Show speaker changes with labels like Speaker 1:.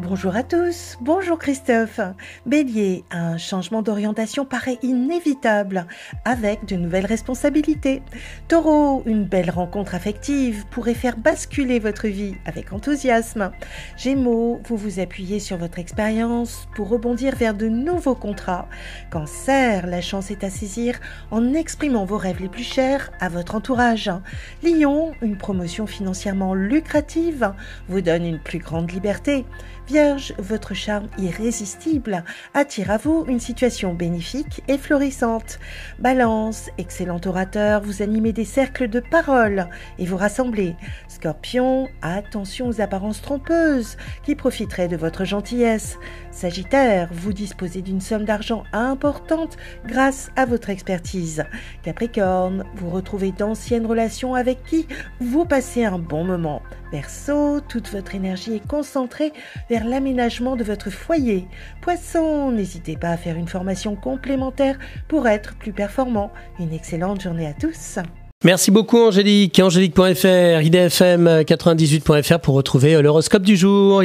Speaker 1: Bonjour à tous, bonjour Christophe. Bélier, un changement d'orientation paraît inévitable avec de nouvelles responsabilités. Taureau, une belle rencontre affective pourrait faire basculer votre vie avec enthousiasme. Gémeaux, vous vous appuyez sur votre expérience pour rebondir vers de nouveaux contrats. Cancer, la chance est à saisir en exprimant vos rêves les plus chers à votre entourage. Lion, une promotion financièrement lucrative vous donne une plus grande liberté. Vierge, votre charme irrésistible attire à vous une situation bénéfique et florissante. Balance, excellent orateur, vous animez des cercles de parole et vous rassemblez. Scorpion, attention aux apparences trompeuses qui profiteraient de votre gentillesse. Sagittaire, vous disposez d'une somme d'argent importante grâce à votre expertise. Capricorne, vous retrouvez d'anciennes relations avec qui vous passez un bon moment. Verseau, toute votre énergie est concentrée vers l'aménagement de votre foyer. Poisson, n'hésitez pas à faire une formation complémentaire pour être plus performant. Une excellente journée à tous.
Speaker 2: Merci beaucoup Angélique. Angélique.fr, idfm98.fr pour retrouver l'horoscope du jour.